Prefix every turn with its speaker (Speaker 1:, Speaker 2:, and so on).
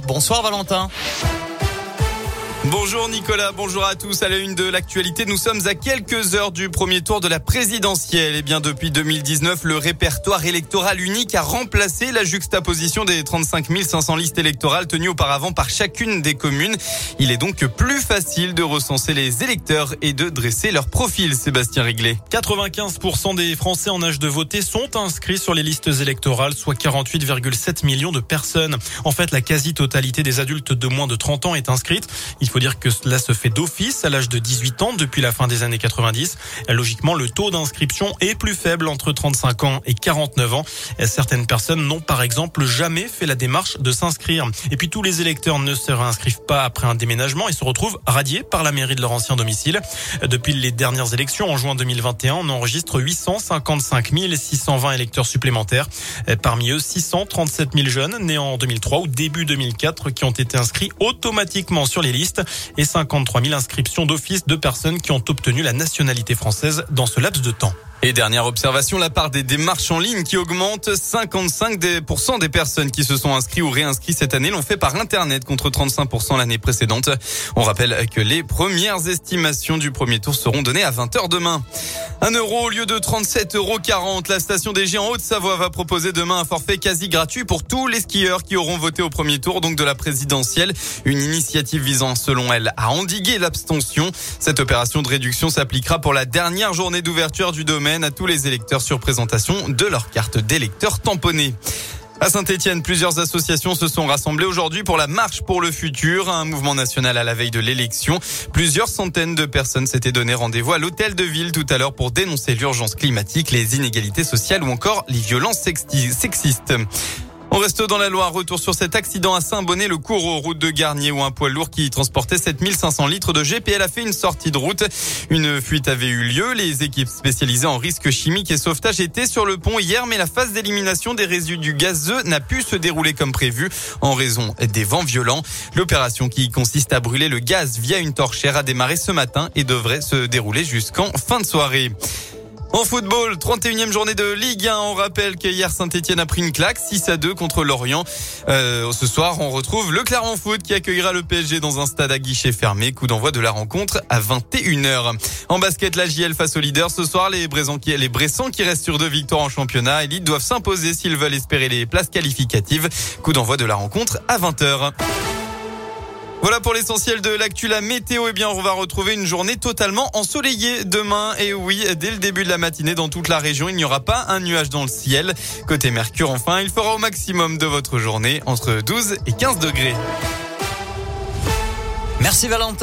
Speaker 1: 8h. Bonsoir Valentin.
Speaker 2: Bonjour Nicolas, bonjour à tous. À la une de l'actualité, nous sommes à quelques heures du premier tour de la présidentielle. Et bien depuis 2019, le répertoire électoral unique a remplacé la juxtaposition des 35 500 listes électorales tenues auparavant par chacune des communes. Il est donc plus facile de recenser les électeurs et de dresser leur profil, Sébastien Riglet.
Speaker 3: 95% des Français en âge de voter sont inscrits sur les listes électorales, soit 48,7 millions de personnes. En fait, la quasi-totalité des adultes de moins de 30 ans est inscrite. Il faut dire que cela se fait d'office à l'âge de 18 ans depuis la fin des années 90. Logiquement, le taux d'inscription est plus faible entre 35 ans et 49 ans. Certaines personnes n'ont par exemple jamais fait la démarche de s'inscrire. Et puis tous les électeurs ne se réinscrivent pas après un déménagement et se retrouvent radiés par la mairie de leur ancien domicile. Depuis les dernières élections en juin 2021, on enregistre 855 620 électeurs supplémentaires. Parmi eux, 637 000 jeunes nés en 2003 ou début 2004 qui ont été inscrits automatiquement sur les listes et 53 000 inscriptions d'office de personnes qui ont obtenu la nationalité française dans ce laps de temps.
Speaker 2: Et dernière observation, la part des démarches en ligne qui augmente. 55% des personnes qui se sont inscrits ou réinscrits cette année l'ont fait par Internet contre 35% l'année précédente. On rappelle que les premières estimations du premier tour seront données à 20h demain. Un euro au lieu de 37,40 euros. La station des Géants Haute-Savoie va proposer demain un forfait quasi gratuit pour tous les skieurs qui auront voté au premier tour, donc de la présidentielle. Une initiative visant, selon elle, à endiguer l'abstention. Cette opération de réduction s'appliquera pour la dernière journée d'ouverture du domaine à tous les électeurs sur présentation de leur carte d'électeur tamponnée. À Saint-Etienne, plusieurs associations se sont rassemblées aujourd'hui pour la marche pour le futur, un mouvement national à la veille de l'élection. Plusieurs centaines de personnes s'étaient donné rendez-vous à l'hôtel de ville tout à l'heure pour dénoncer l'urgence climatique, les inégalités sociales ou encore les violences sexistes. On reste dans la Loire. Retour sur cet accident à Saint-Bonnet, le cours aux routes de Garnier où un poids lourd qui transportait 7500 litres de GPL a fait une sortie de route. Une fuite avait eu lieu. Les équipes spécialisées en risques chimiques et sauvetage étaient sur le pont hier, mais la phase d'élimination des résidus gazeux n'a pu se dérouler comme prévu en raison des vents violents. L'opération qui consiste à brûler le gaz via une torchère a démarré ce matin et devrait se dérouler jusqu'en fin de soirée. En football, 31e journée de Ligue 1. On rappelle qu'hier Saint-Etienne a pris une claque 6 à 2 contre Lorient. Euh, ce soir, on retrouve le Clermont Foot qui accueillera le PSG dans un stade à guichet fermé. Coup d'envoi de la rencontre à 21h. En basket, la JL face au leader. Ce soir, les Bressans qui, les Bressans qui restent sur deux victoires en championnat. Elite doivent s'imposer s'ils veulent espérer les places qualificatives. Coup d'envoi de la rencontre à 20h. Voilà pour l'essentiel de l'actu. La météo, eh bien, on va retrouver une journée totalement ensoleillée demain. Et oui, dès le début de la matinée, dans toute la région, il n'y aura pas un nuage dans le ciel. Côté Mercure, enfin, il fera au maximum de votre journée entre 12 et 15 degrés.
Speaker 1: Merci Valentin.